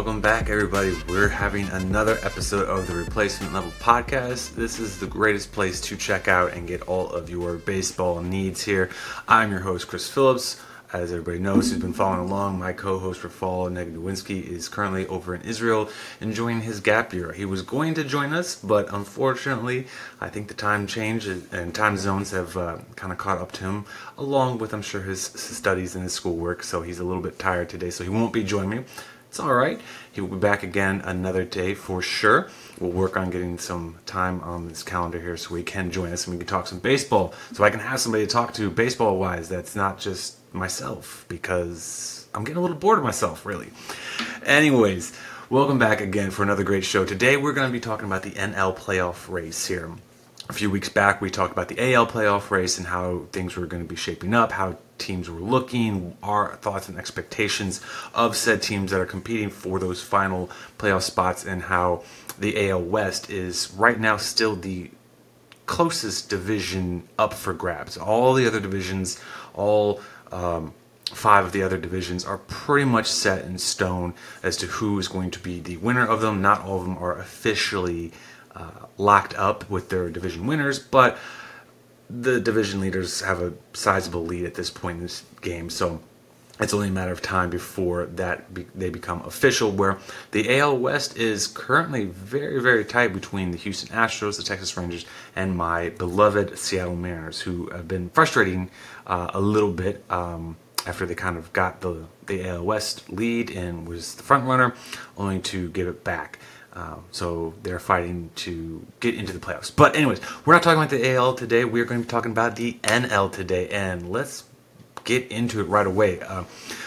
Welcome back, everybody. We're having another episode of the Replacement Level Podcast. This is the greatest place to check out and get all of your baseball needs here. I'm your host, Chris Phillips. As everybody knows who's been following along, my co-host for Fall, Neg Nowinski, is currently over in Israel enjoying his gap year. He was going to join us, but unfortunately, I think the time change and time zones have uh, kind of caught up to him, along with, I'm sure, his studies and his schoolwork. So he's a little bit tired today, so he won't be joining me. It's all right. He will be back again another day for sure. We'll work on getting some time on this calendar here so he can join us and we can talk some baseball. So I can have somebody to talk to baseball wise that's not just myself because I'm getting a little bored of myself, really. Anyways, welcome back again for another great show. Today we're going to be talking about the NL playoff race here. A few weeks back, we talked about the AL playoff race and how things were going to be shaping up, how teams were looking, our thoughts and expectations of said teams that are competing for those final playoff spots, and how the AL West is right now still the closest division up for grabs. All the other divisions, all um, five of the other divisions are pretty much set in stone as to who is going to be the winner of them. Not all of them are officially uh, locked up with their division winners, but the division leaders have a sizable lead at this point in this game, so it's only a matter of time before that be, they become official. Where the AL West is currently very, very tight between the Houston Astros, the Texas Rangers, and my beloved Seattle Mariners, who have been frustrating uh, a little bit um, after they kind of got the the AL West lead and was the front runner, only to give it back. Um, so they're fighting to get into the playoffs. But anyways, we're not talking about the AL today. We're going to be talking about the NL today, and let's get into it right away. Uh,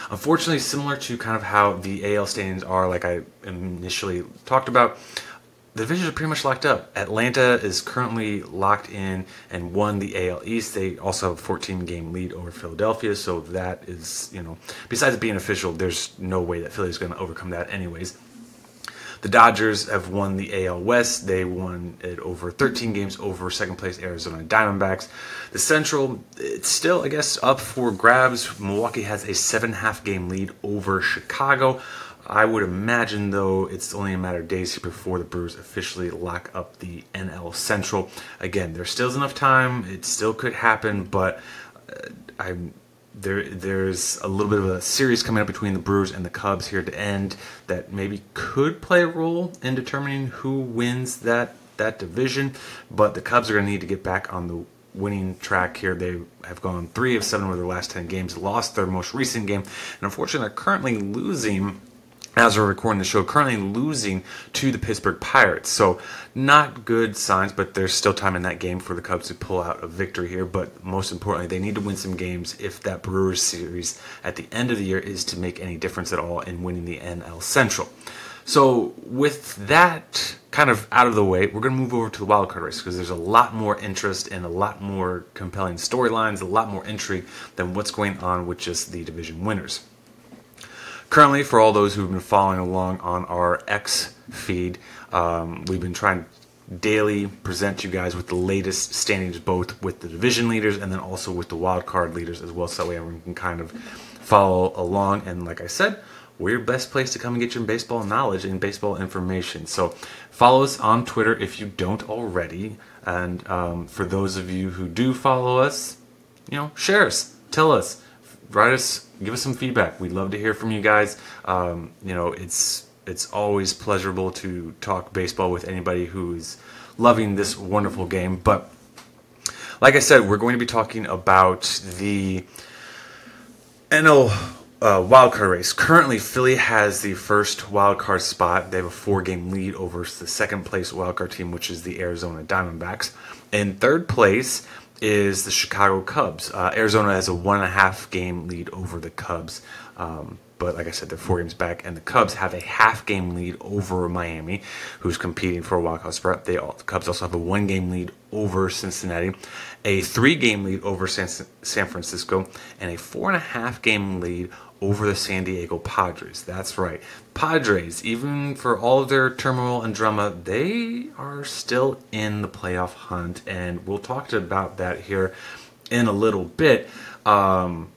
unfortunately, similar to kind of how the AL standings are, like I initially talked about, the divisions are pretty much locked up. Atlanta is currently locked in and won the AL East. They also have a 14 game lead over Philadelphia, so that is, you know, besides being official, there's no way that Philly is going to overcome that, anyways. The Dodgers have won the AL West. They won it over 13 games over second place Arizona Diamondbacks. The Central, it's still, I guess, up for grabs. Milwaukee has a seven half game lead over Chicago. I would imagine, though, it's only a matter of days before the Brewers officially lock up the NL Central. Again, there still enough time. It still could happen, but uh, I'm there there's a little bit of a series coming up between the Brewers and the Cubs here to end that maybe could play a role in determining who wins that that division. But the Cubs are going to need to get back on the winning track here. They have gone three of seven over their last ten games, lost their most recent game, and unfortunately, are currently losing as we're recording the show, currently losing to the Pittsburgh Pirates. So, not good signs, but there's still time in that game for the Cubs to pull out a victory here. But most importantly, they need to win some games if that Brewers series at the end of the year is to make any difference at all in winning the NL Central. So, with that kind of out of the way, we're going to move over to the wild card race because there's a lot more interest and a lot more compelling storylines, a lot more intrigue than what's going on with just the division winners. Currently, for all those who've been following along on our X feed, um, we've been trying to daily present you guys with the latest standings, both with the division leaders and then also with the wild card leaders as well, so that way everyone can kind of follow along. And like I said, we're your best place to come and get your baseball knowledge and baseball information. So follow us on Twitter if you don't already. And um, for those of you who do follow us, you know, share us, tell us, write us, give us some feedback. We'd love to hear from you guys. Um, you know, it's it's always pleasurable to talk baseball with anybody who's loving this wonderful game. But like I said, we're going to be talking about the NL uh, wildcard race. Currently, Philly has the first wildcard spot. They have a four-game lead over the second place wildcard team, which is the Arizona Diamondbacks. In third place is the Chicago Cubs. Uh, Arizona has a one and a half game lead over the Cubs. Um, but like I said, they're four games back, and the Cubs have a half game lead over Miami, who's competing for a wild spot. They all, the Cubs also have a one game lead over Cincinnati, a three game lead over San, San Francisco, and a four and a half game lead over the San Diego Padres. That's right. Padres, even for all of their turmoil and drama, they are still in the playoff hunt, and we'll talk about that here in a little bit. Um,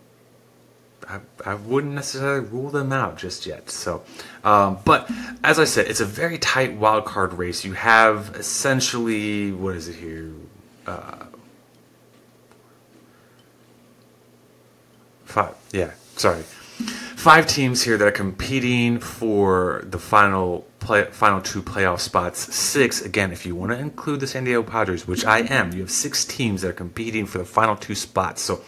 I, I wouldn't necessarily rule them out just yet. So, um, but as I said, it's a very tight wild card race. You have essentially what is it here? Uh, five. Yeah, sorry, five teams here that are competing for the final play, final two playoff spots. Six again, if you want to include the San Diego Padres, which I am. You have six teams that are competing for the final two spots. So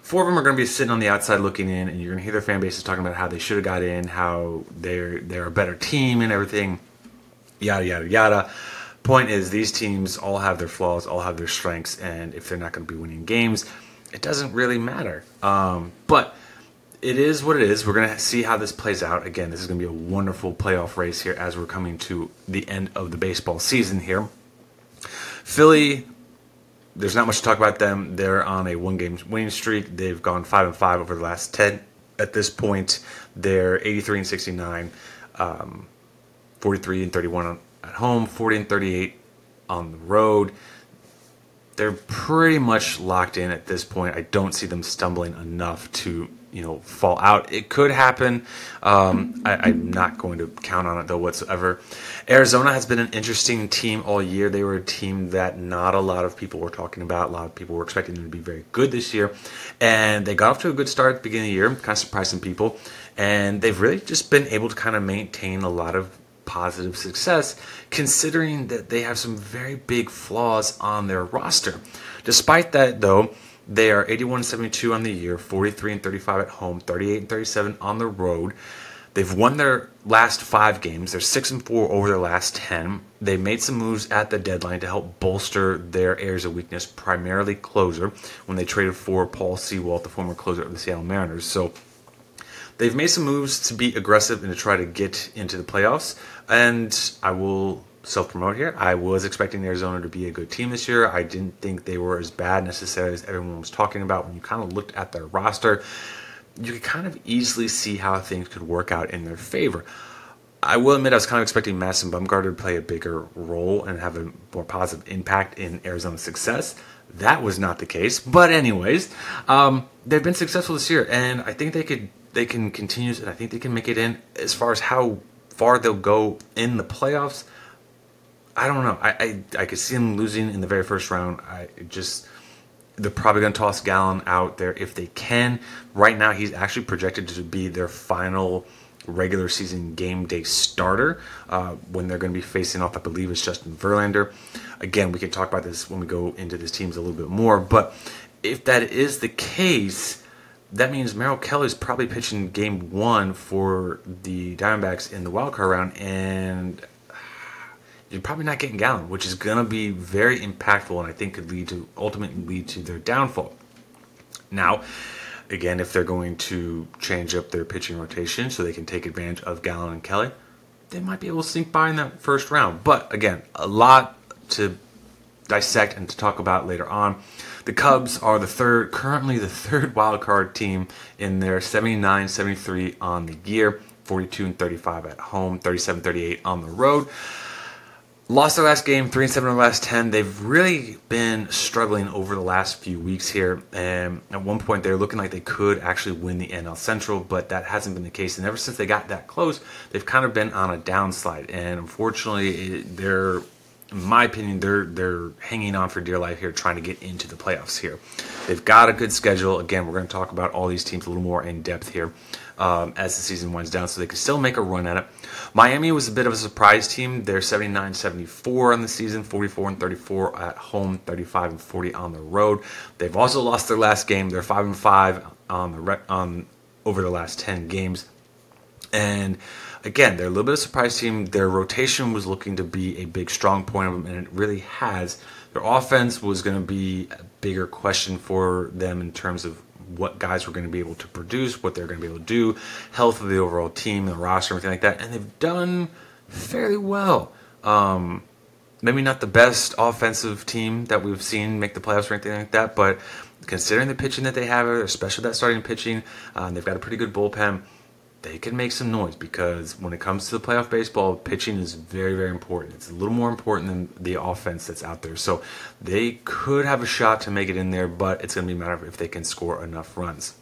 four of them are going to be sitting on the outside looking in, and you're going to hear their fan bases talking about how they should have got in, how they're they're a better team and everything, yada yada yada. Point is, these teams all have their flaws, all have their strengths, and if they're not going to be winning games, it doesn't really matter. Um, but it is what it is. We're going to see how this plays out. Again, this is going to be a wonderful playoff race here as we're coming to the end of the baseball season here. Philly there's not much to talk about them. They're on a one game winning streak. They've gone five and five over the last ten. At this point, they're 83 and 69, um, 43 and 31 at home, 40 and 38 on the road. They're pretty much locked in at this point. I don't see them stumbling enough to you know fall out. It could happen. Um, I, am not going to count on it though whatsoever. Arizona has been an interesting team all year. They were a team that not a lot of people were talking about. A lot of people were expecting them to be very good this year, and they got off to a good start at the beginning of the year, kind of surprised some people. And they've really just been able to kind of maintain a lot of positive success, considering that they have some very big flaws on their roster. Despite that, though, they are 81 72 on the year, 43 and 35 at home, 38 and 37 on the road. They've won their last five games. They're six and four over their last ten. They made some moves at the deadline to help bolster their areas of weakness, primarily closer, when they traded for Paul Sewald, the former closer of the Seattle Mariners. So they've made some moves to be aggressive and to try to get into the playoffs. And I will self promote here. I was expecting Arizona to be a good team this year. I didn't think they were as bad necessarily as everyone was talking about. When you kind of looked at their roster, you could kind of easily see how things could work out in their favor. I will admit I was kind of expecting Madison Bumgarner to play a bigger role and have a more positive impact in Arizona's success. That was not the case, but anyways, um, they've been successful this year, and I think they could they can continue, and I think they can make it in. As far as how far they'll go in the playoffs, I don't know. I, I, I could see them losing in the very first round. I just they're probably going to toss Gallen out there if they can. Right now, he's actually projected to be their final regular season game day starter uh, when they're going to be facing off. I believe it's Justin Verlander. Again, we can talk about this when we go into these teams a little bit more. But if that is the case, that means Merrill Kelly's probably pitching game one for the Diamondbacks in the wild card round, and you're probably not getting Gallen, which is going to be very impactful and I think could lead to ultimately lead to their downfall. Now, again, if they're going to change up their pitching rotation so they can take advantage of Gallen and Kelly, they might be able to sneak by in that first round. But again, a lot to dissect and to talk about later on. The Cubs are the third, currently the third wild card team in their 79 73 on the year, 42 and 35 at home, 37 38 on the road. Lost their last game, three and seven in the last ten. They've really been struggling over the last few weeks here. And at one point, they're looking like they could actually win the NL Central, but that hasn't been the case. And ever since they got that close, they've kind of been on a downslide. And unfortunately, they're, in my opinion, they're they're hanging on for dear life here, trying to get into the playoffs here. They've got a good schedule. Again, we're going to talk about all these teams a little more in depth here um, as the season winds down, so they can still make a run at it. Miami was a bit of a surprise team. They're 79 74 on the season, 44 and 34 at home, 35 and 40 on the road. They've also lost their last game. They're 5 and 5 on the re- on over the last 10 games. And again, they're a little bit of a surprise team. Their rotation was looking to be a big strong point of them, and it really has. Their offense was going to be a bigger question for them in terms of what guys were going to be able to produce, what they're going to be able to do, health of the overall team, the roster, and everything like that, and they've done fairly well. Um, maybe not the best offensive team that we've seen make the playoffs or anything like that, but considering the pitching that they have, especially that starting pitching, uh, they've got a pretty good bullpen they can make some noise because when it comes to the playoff baseball, pitching is very, very important. It's a little more important than the offense that's out there. So they could have a shot to make it in there, but it's going to be a matter of if they can score enough runs.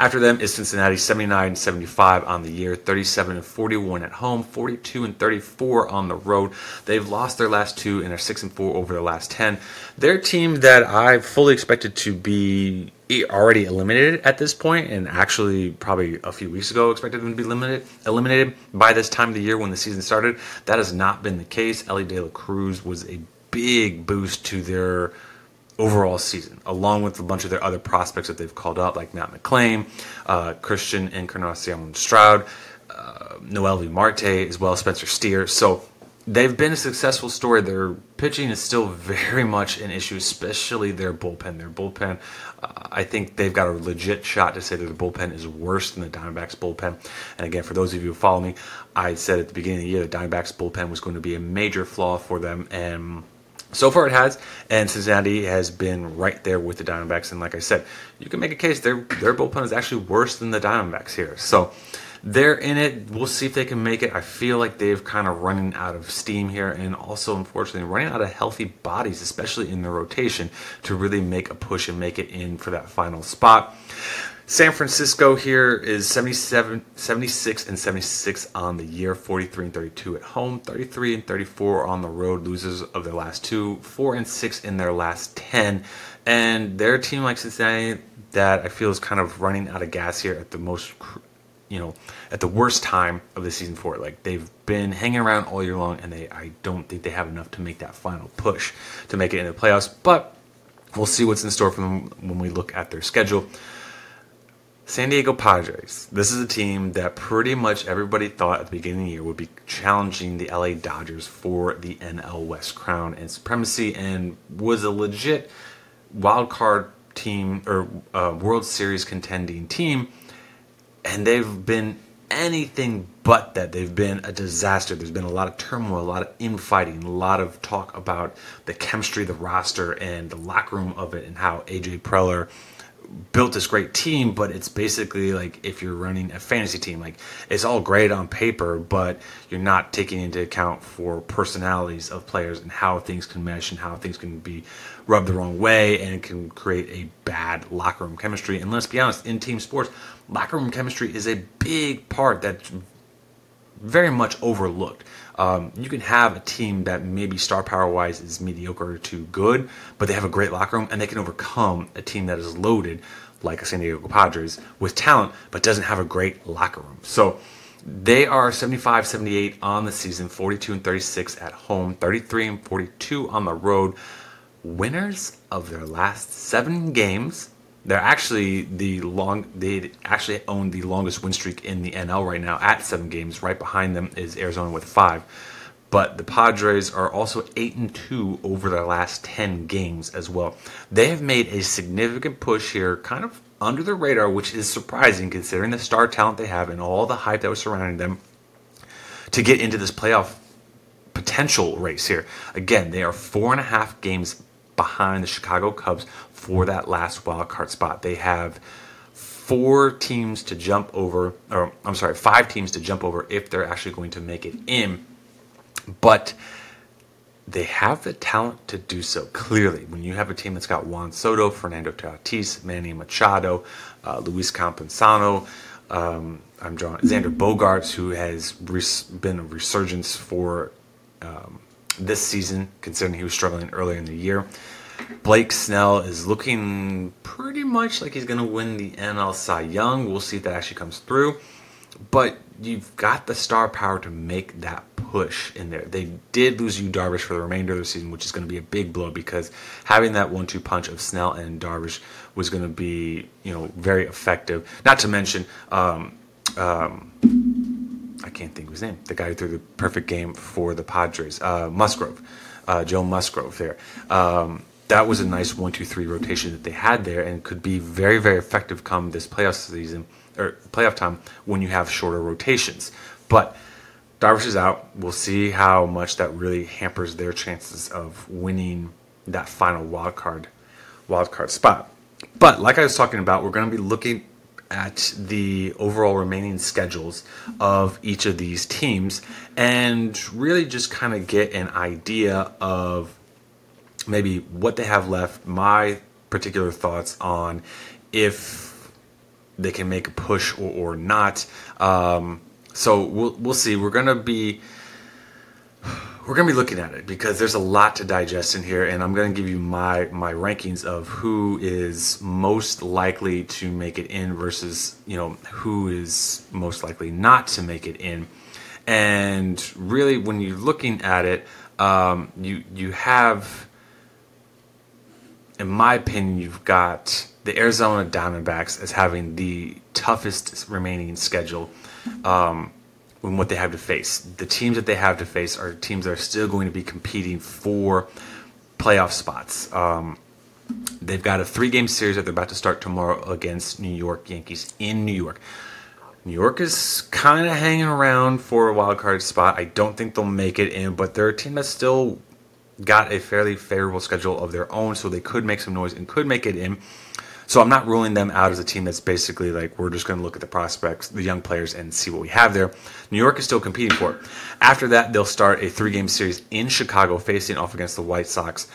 After them is Cincinnati 79 75 on the year, 37 and 41 at home, 42 and 34 on the road. They've lost their last two and are 6 and 4 over their last 10. They're a team that I fully expected to be already eliminated at this point, and actually probably a few weeks ago expected them to be eliminated eliminated by this time of the year when the season started. That has not been the case. Elly De La Cruz was a big boost to their overall season, along with a bunch of their other prospects that they've called up, like Matt McLain, uh, Christian Encarnacion-Strand, uh, V. Marte, as well as Spencer Steer. So they've been a successful story. Their pitching is still very much an issue, especially their bullpen. Their bullpen, uh, I think they've got a legit shot to say that the bullpen is worse than the Diamondbacks bullpen. And again, for those of you who follow me, I said at the beginning of the year the Diamondbacks bullpen was going to be a major flaw for them, and so far it has. And Cincinnati has been right there with the Diamondbacks. And like I said, you can make a case their their bullpen is actually worse than the Diamondbacks here. So they're in it. We'll see if they can make it. I feel like they've kind of running out of steam here, and also unfortunately running out of healthy bodies, especially in the rotation, to really make a push and make it in for that final spot. San Francisco here is 77, 76 and 76 on the year, 43 and 32 at home, 33 and 34 on the road, losers of their last two, 4 and 6 in their last 10. And they're team like Cincinnati that I feel is kind of running out of gas here at the most you know, at the worst time of the season for it. Like they've been hanging around all year long, and they I don't think they have enough to make that final push to make it into the playoffs. But we'll see what's in store for them when we look at their schedule. San Diego Padres. This is a team that pretty much everybody thought at the beginning of the year would be challenging the LA Dodgers for the NL West crown and supremacy, and was a legit wild card team or uh, World Series contending team and they've been anything but that. They've been a disaster. There's been a lot of turmoil, a lot of infighting, a lot of talk about the chemistry, the roster, and the locker room of it, and how AJ Preller built this great team, but it's basically like if you're running a fantasy team, like it's all great on paper, but you're not taking into account for personalities of players and how things can mesh and how things can be rubbed the wrong way and it can create a bad locker room chemistry. And let's be honest, in team sports, locker room chemistry is a big part that's very much overlooked. Um, you can have a team that maybe star power wise is mediocre to good, but they have a great locker room and they can overcome a team that is loaded like a San Diego Padres with talent but doesn't have a great locker room. So they are 75 78 on the season, 42 and 36 at home, 33 and 42 on the road. Winners of their last seven games they're actually the long. They actually own the longest win streak in the NL right now at seven games. Right behind them is Arizona with five. But the Padres are also eight and two over their last ten games as well. They have made a significant push here, kind of under the radar, which is surprising considering the star talent they have and all the hype that was surrounding them to get into this playoff potential race here. Again, they are four and a half games behind the Chicago Cubs for that last wild card spot. They have four teams to jump over, or I'm sorry, five teams to jump over if they're actually going to make it in. But they have the talent to do so. Clearly, when you have a team that's got Juan Soto, Fernando Tatis, Manny Machado, uh, Luis Campusano, um, I'm drawing Xander Bogaerts, who has res- been a resurgence for um, this season, considering he was struggling earlier in the year. Blake Snell is looking pretty much like he's going to win the NL Cy Young. We'll see if that actually comes through. But you've got the star power to make that push in there. They did lose Yu Darvish for the remainder of the season, which is going to be a big blow because having that one-two punch of Snell and Darvish was going to be, you know, very effective. Not to mention, um, um, I can't think of his name. The guy who threw the perfect game for the Padres, uh, Musgrove, uh, Joe Musgrove. There, um, that was a nice one, two, three rotation that they had there, and could be very, very effective come this playoff season or playoff time when you have shorter rotations. But Darvish is out. We'll see how much that really hampers their chances of winning that final wild card wild card spot. But like I was talking about, we're going to be looking at the overall remaining schedules of each of these teams and really just kind of get an idea of maybe what they have left, my particular thoughts on if they can make a push or, or not. Um, so we'll we'll see. We're gonna be we're gonna be looking at it because there's a lot to digest in here, and I'm gonna give you my my rankings of who is most likely to make it in versus you know who is most likely not to make it in. And really, when you're looking at it, um, you you have, in my opinion, you've got the Arizona Diamondbacks as having the toughest remaining schedule. Um, in what they have to face. The teams that they have to face are teams that are still going to be competing for playoff spots. Um, they've got a three game series that they're about to start tomorrow against New York Yankees in New York. New York is kind of hanging around for a wild card spot. I don't think they'll make it in, but they're a team that's still got a fairly favorable schedule of their own, so they could make some noise and could make it in. So I'm not ruling them out as a team that's basically like we're just going to look at the prospects, the young players, and see what we have there. New York is still competing for it. After that, they'll start a three-game series in Chicago, facing off against the White Sox,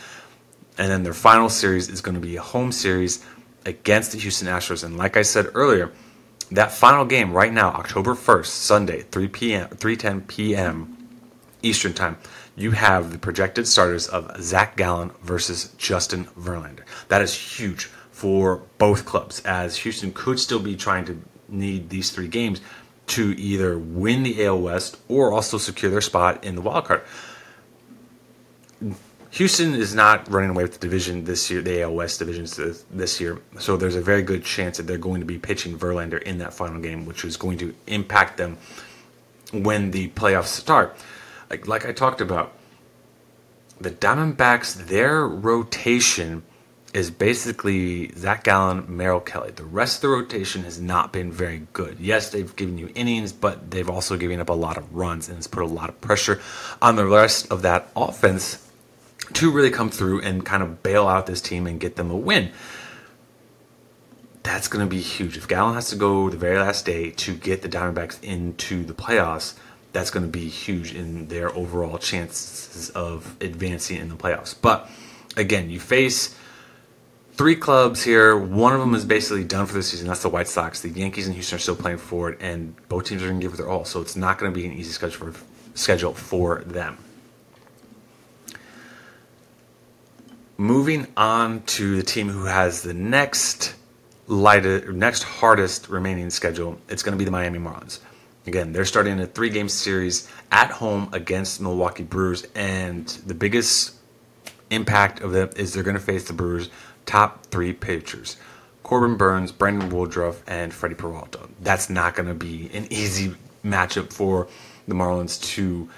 and then their final series is going to be a home series against the Houston Astros. And like I said earlier, that final game right now, October 1st, Sunday, 3 p.m., 3:10 p.m. Eastern Time, you have the projected starters of Zach Gallen versus Justin Verlander. That is huge for both clubs, as Houston could still be trying to need these three games to either win the AL West or also secure their spot in the wild card. Houston is not running away with the division this year, the AL West division this year. So there's a very good chance that they're going to be pitching Verlander in that final game, which is going to impact them when the playoffs start. Like like I talked about, the Diamondbacks, their rotation is basically Zach Gallen, Merrill Kelly. The rest of the rotation has not been very good. Yes, they've given you innings, but they've also given up a lot of runs and it's put a lot of pressure on the rest of that offense to really come through and kind of bail out this team and get them a win. That's going to be huge. If Gallen has to go the very last day to get the Diamondbacks into the playoffs, that's going to be huge in their overall chances of advancing in the playoffs. But again, you face three clubs here. One of them is basically done for the season. That's the White Sox. The Yankees and Houston are still playing for it, and both teams are going to give it their all. So it's not going to be an easy schedule for, schedule for them. Moving on to the team who has the next lightest, next hardest remaining schedule, it's going to be the Miami Marlins. Again, they're starting a three-game series at home against Milwaukee Brewers, and the biggest impact of that is they're going to face the Brewers top three pitchers Corbin Burnes, Brandon Woodruff, and Freddie Peralta. That's not going to be an easy matchup for the Marlins to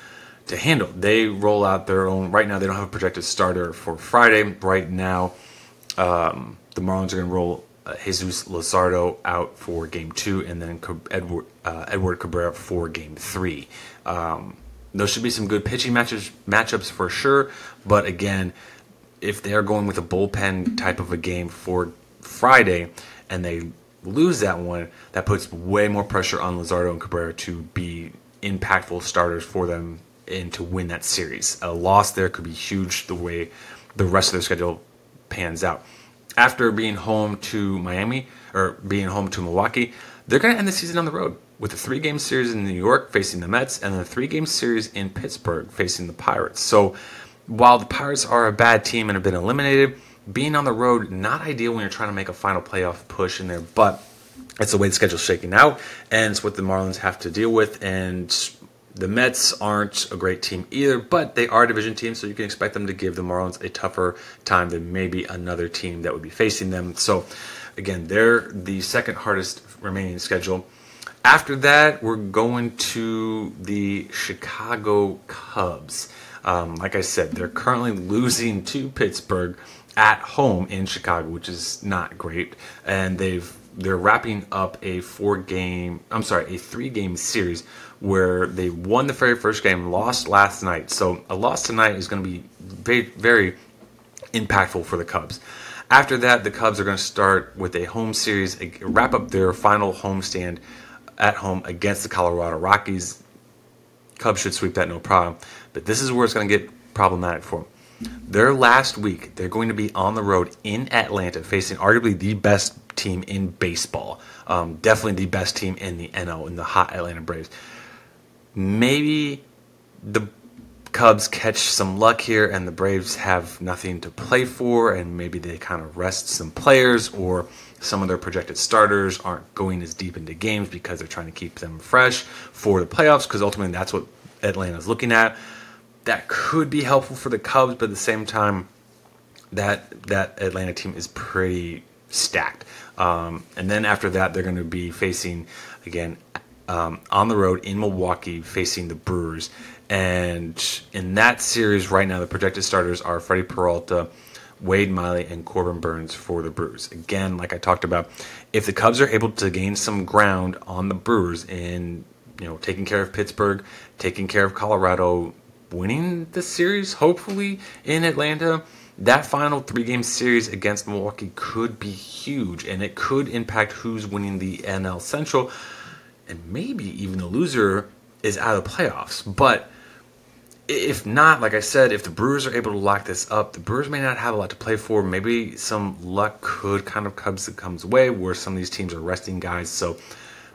to handle. They roll out their own. Right now, they don't have a projected starter for Friday. Right now, um, the Marlins are going to roll uh, Jesus Luzardo out for Game Two, and then Edward uh, Edward Cabrera for Game Three. Um, those should be some good pitching matches matchups for sure. But again, if they are going with a bullpen type of a game for Friday and they lose that one, that puts way more pressure on Luzardo and Cabrera to be impactful starters for them and to win that series. A loss there could be huge the way the rest of their schedule pans out. After being home to Miami or being home to Milwaukee, they're going to end the season on the road with a three game series in New York facing the Mets and a three game series in Pittsburgh facing the Pirates. So while the Pirates are a bad team and have been eliminated, being on the road not ideal when you're trying to make a final playoff push in there, but it's the way the schedule's shaking out, and it's what the Marlins have to deal with. And the Mets aren't a great team either, but they are a division team, so you can expect them to give the Marlins a tougher time than maybe another team that would be facing them. So, again, they're the second hardest remaining schedule. After that, we're going to the Chicago Cubs. Um, like I said, they're currently losing to Pittsburgh at home in Chicago, which is not great. And they've they're wrapping up a four game I'm sorry, a three game series where they won the very first game, lost last night. So a loss tonight is going to be very, very impactful for the Cubs. After that, the Cubs are going to start with a home series, wrap up their final homestand at home against the Colorado Rockies. Cubs should sweep that no problem. But this is where it's going to get problematic for them. Their last week, they're going to be on the road in Atlanta, facing arguably the best team in baseball. Um, definitely the best team in the NL in the hot Atlanta Braves. Maybe the Cubs catch some luck here and the Braves have nothing to play for, and maybe they kind of rest some players, or some of their projected starters aren't going as deep into games because they're trying to keep them fresh for the playoffs, because ultimately that's what Atlanta's looking at. That could be helpful for the Cubs, but at the same time, that that Atlanta team is pretty stacked. Um, and then after that, they're going to be facing again um, on the road in Milwaukee, facing the Brewers. And in that series right now, the projected starters are Freddie Peralta, Wade Miley, and Corbin Burnes for the Brewers. Again, like I talked about, if the Cubs are able to gain some ground on the Brewers in you know taking care of Pittsburgh, taking care of Colorado, winning the series, hopefully in Atlanta that final three game series against Milwaukee could be huge and it could impact who's winning the NL Central and maybe even the loser is out of the playoffs. But if not, like I said, if the Brewers are able to lock this up, the Brewers may not have a lot to play for. Maybe some luck could kind of Cubs that comes away where some of these teams are resting guys, so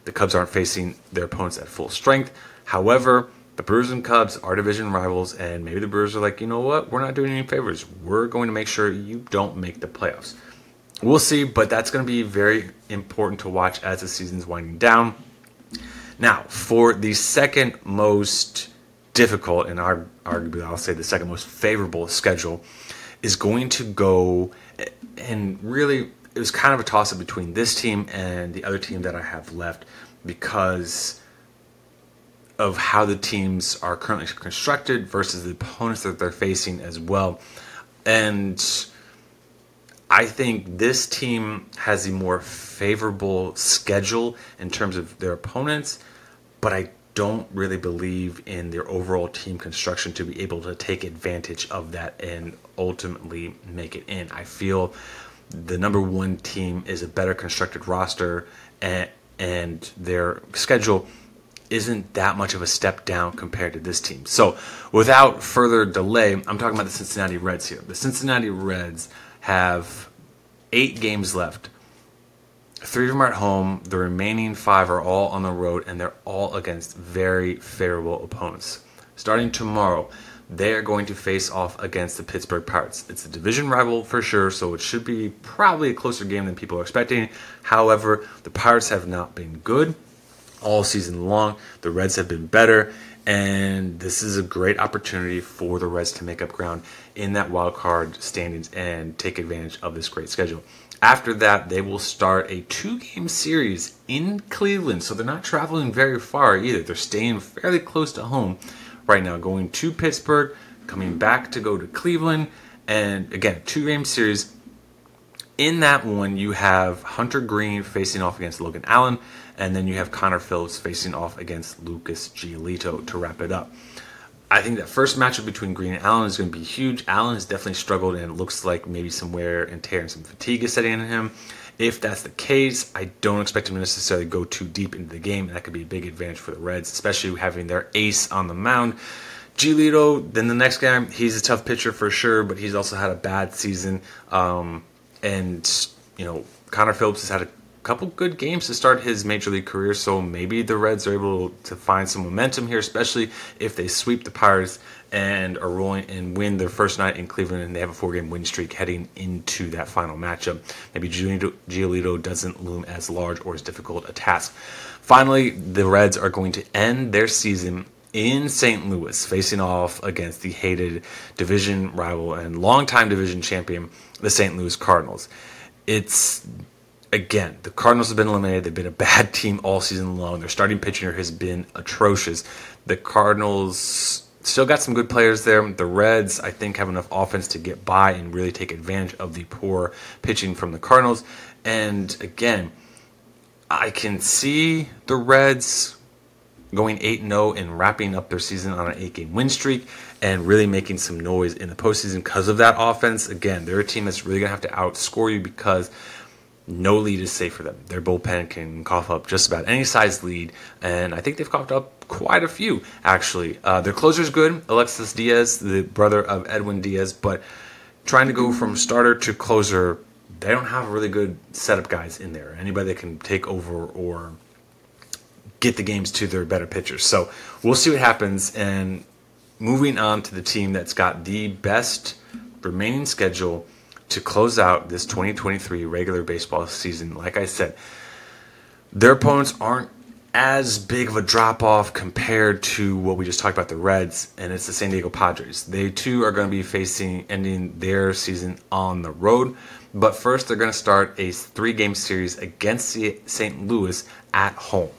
the Cubs aren't facing their opponents at full strength. However, the Brewers and Cubs are division rivals, and maybe the Brewers are like, you know what, we're not doing any favors. We're going to make sure you don't make the playoffs. We'll see, but that's going to be very important to watch as the season's winding down. Now, for the second most difficult, and arguably I'll say the second most favorable schedule, is going to go, and really it was kind of a toss up between this team and the other team that I have left because of how the teams are currently constructed versus the opponents that they're facing as well. And I think this team has a more favorable schedule in terms of their opponents, but I don't really believe in their overall team construction to be able to take advantage of that and ultimately make it in. I feel the number one team is a better constructed roster and, and their schedule isn't that much of a step down compared to this team. So, without further delay, I'm talking about the Cincinnati Reds here. The Cincinnati Reds have eight games left. Three of them are at home. The remaining five are all on the road, and they're all against very favorable opponents. Starting tomorrow, they are going to face off against the Pittsburgh Pirates. It's a division rival for sure, so it should be probably a closer game than people are expecting. However, the Pirates have not been good all season long. The Reds have been better, and this is a great opportunity for the Reds to make up ground in that wild card standings and take advantage of this great schedule. After that, they will start a two game series in Cleveland. So they're not traveling very far either. They're staying fairly close to home right now, going to Pittsburgh, coming back to go to Cleveland. And again, two game series. In that one, you have Hunter Greene facing off against Logan Allen and then you have Connor Phillips facing off against Lucas Giolito to wrap it up. I think that first matchup between Greene and Allen is going to be huge. Allen has definitely struggled, and it looks like maybe some wear and tear and some fatigue is setting in him. If that's the case, I don't expect him to necessarily go too deep into the game, and that could be a big advantage for the Reds, especially having their ace on the mound. Giolito, then the next guy, he's a tough pitcher for sure, but he's also had a bad season. Um, and, you know, Connor Phillips has had a couple good games to start his major league career, so maybe the Reds are able to find some momentum here, especially if they sweep the Pirates and are rolling and win their first night in Cleveland and they have a four game win streak heading into that final matchup. Maybe Giolito doesn't loom as large or as difficult a task. Finally, the Reds are going to end their season in St. Louis, facing off against the hated division rival and longtime division champion, the St. Louis Cardinals. It's again, the Cardinals have been eliminated. They've been a bad team all season long. Their starting pitcher has been atrocious. The Cardinals still got some good players there. The Reds, I think, have enough offense to get by and really take advantage of the poor pitching from the Cardinals. And again, I can see the Reds going 8 0 and wrapping up their season on an 8 game win streak and really making some noise in the postseason because of that offense. Again, they're a team that's really going to have to outscore you because no lead is safe for them. Their bullpen can cough up just about any size lead, and I think they've coughed up quite a few, actually. Uh, their closer's good, Alexis Diaz, the brother of Edwin Diaz, but trying to go from starter to closer they don't have really good setup guys in there. Anybody that can take over or get the games to their better pitchers. So we'll see what happens. And moving on to the team that's got the best remaining schedule to close out this 2023 regular baseball season. Like I said, their opponents aren't as big of a drop off compared to what we just talked about the Reds, and it's the San Diego Padres. They too are going to be facing ending their season on the road. But first, they're going to start a three game series against the St. Louis at home.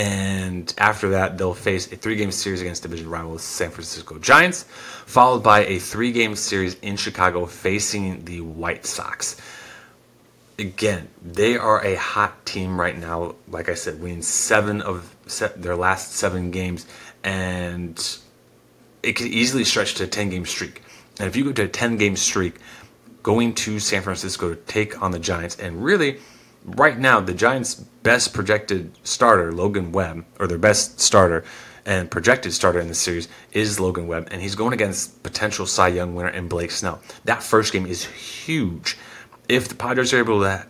And after that, they'll face a three game series against division rivals San Francisco Giants, followed by a three game series in Chicago facing the White Sox. Again, they are a hot team right now. Like I said, winning seven of their last seven games, and it could easily stretch to a 10 game streak. And if you go to a 10 game streak, going to San Francisco to take on the Giants, and really, right now, the Giants' best projected starter, Logan Webb, or their best starter and projected starter in the series is Logan Webb, and he's going against potential Cy Young winner in Blake Snell. That first game is huge. If the Padres are able to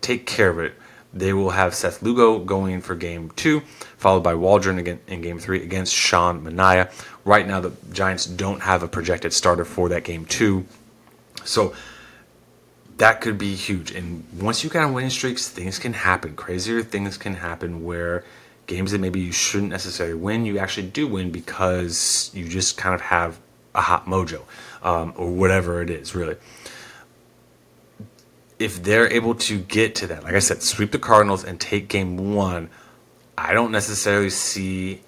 take care of it, they will have Seth Lugo going for game two, followed by Waldron again in game three against Sean Manaea. Right now, the Giants don't have a projected starter for that game two. So that could be huge. And once you get on winning streaks, things can happen. Crazier things can happen where games that maybe you shouldn't necessarily win, you actually do win because you just kind of have a hot mojo um, or whatever it is, really. If they're able to get to that, like I said, sweep the Cardinals and take game one, I don't necessarily see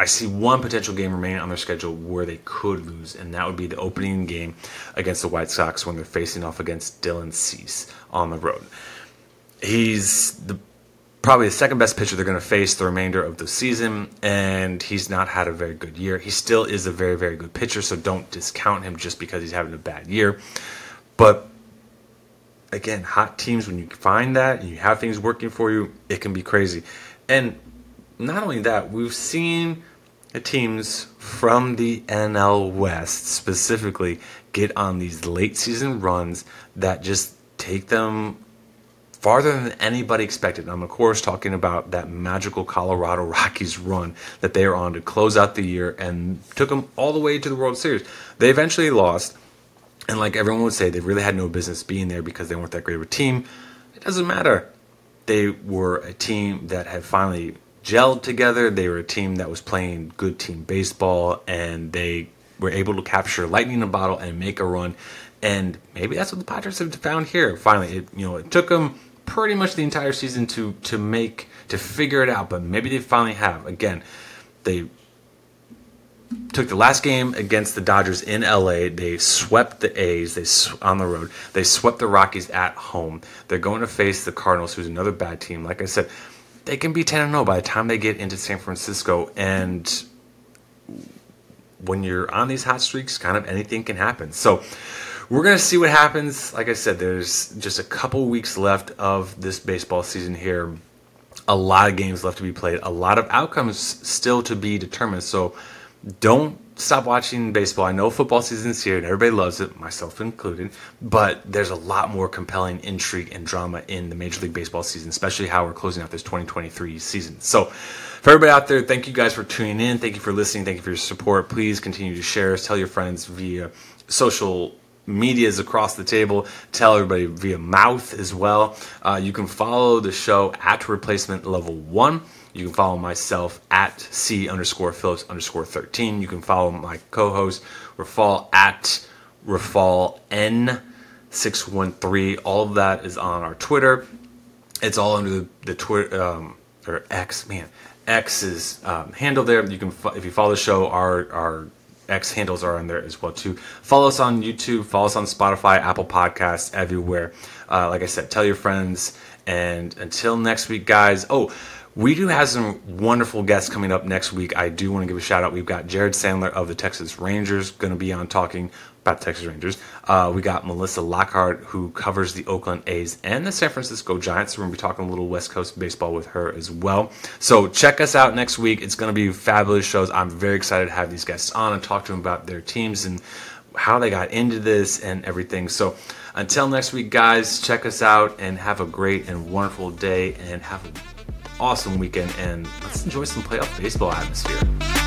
I see one potential game remaining on their schedule where they could lose, and that would be the opening game against the White Sox when they're facing off against Dylan Cease on the road. He's the probably the second best pitcher they're going to face the remainder of the season, and he's not had a very good year. He still is a very, very good pitcher, so don't discount him just because he's having a bad year. But again, hot teams, when you find that and you have things working for you, it can be crazy. And not only that, we've seen teams from the NL West specifically get on these late season runs that just take them farther than anybody expected. I'm, of course, talking about that magical Colorado Rockies run that they are on to close out the year and took them all the way to the World Series. They eventually lost, and like everyone would say, they really had no business being there because they weren't that great of a team. It doesn't matter. They were a team that had finally gelled together. They were a team that was playing good team baseball, and they were able to capture lightning in a bottle and make a run. And maybe that's what the Padres have found here. Finally, it you know it took them pretty much the entire season to to make to figure it out, but maybe they finally have. Again, they took the last game against the Dodgers in LA. They swept the A's. They on the road. They swept the Rockies at home. They're going to face the Cardinals, who's another bad team. Like I said, they can be 10 and 0 by the time they get into San Francisco. And when you're on these hot streaks, kind of anything can happen. So we're going to see what happens. Like I said, there's just a couple weeks left of this baseball season here. A lot of games left to be played, a lot of outcomes still to be determined. So don't stop watching baseball. I know football season's here and everybody loves it, myself included, but there's a lot more compelling intrigue and drama in the Major League Baseball season, especially how we're closing out this 2023 season. So, for everybody out there, thank you guys for tuning in. Thank you for listening. Thank you for your support. Please continue to share us, tell your friends via social medias across the table. Tell everybody via mouth as well. Uh, you can follow the show at replacement level one. You can follow myself at C underscore Phillips underscore 13. You can follow my co host Rafal at Rafal N613. All of that is on our Twitter. It's all under the, the Twitter, um, or X, man. X's um, handle there. You can, if you follow the show, our, our X handles are on there as well too. Follow us on YouTube, follow us on Spotify, Apple Podcasts, everywhere. Uh, like I said, tell your friends. And until next week, guys. Oh, we do have some wonderful guests coming up next week. I do want to give a shout out. We've got Jared Sandler of the Texas Rangers going to be on talking about the Texas Rangers. Uh, we got Melissa Lockhart who covers the Oakland A's and the San Francisco Giants. We're going to be talking a little West Coast baseball with her as well. So check us out next week. It's going to be fabulous shows. I'm very excited to have these guests on and talk to them about their teams and how they got into this and everything. So Until next week, guys, check us out and have a great and wonderful day and have an awesome weekend. And let's enjoy some playoff baseball atmosphere.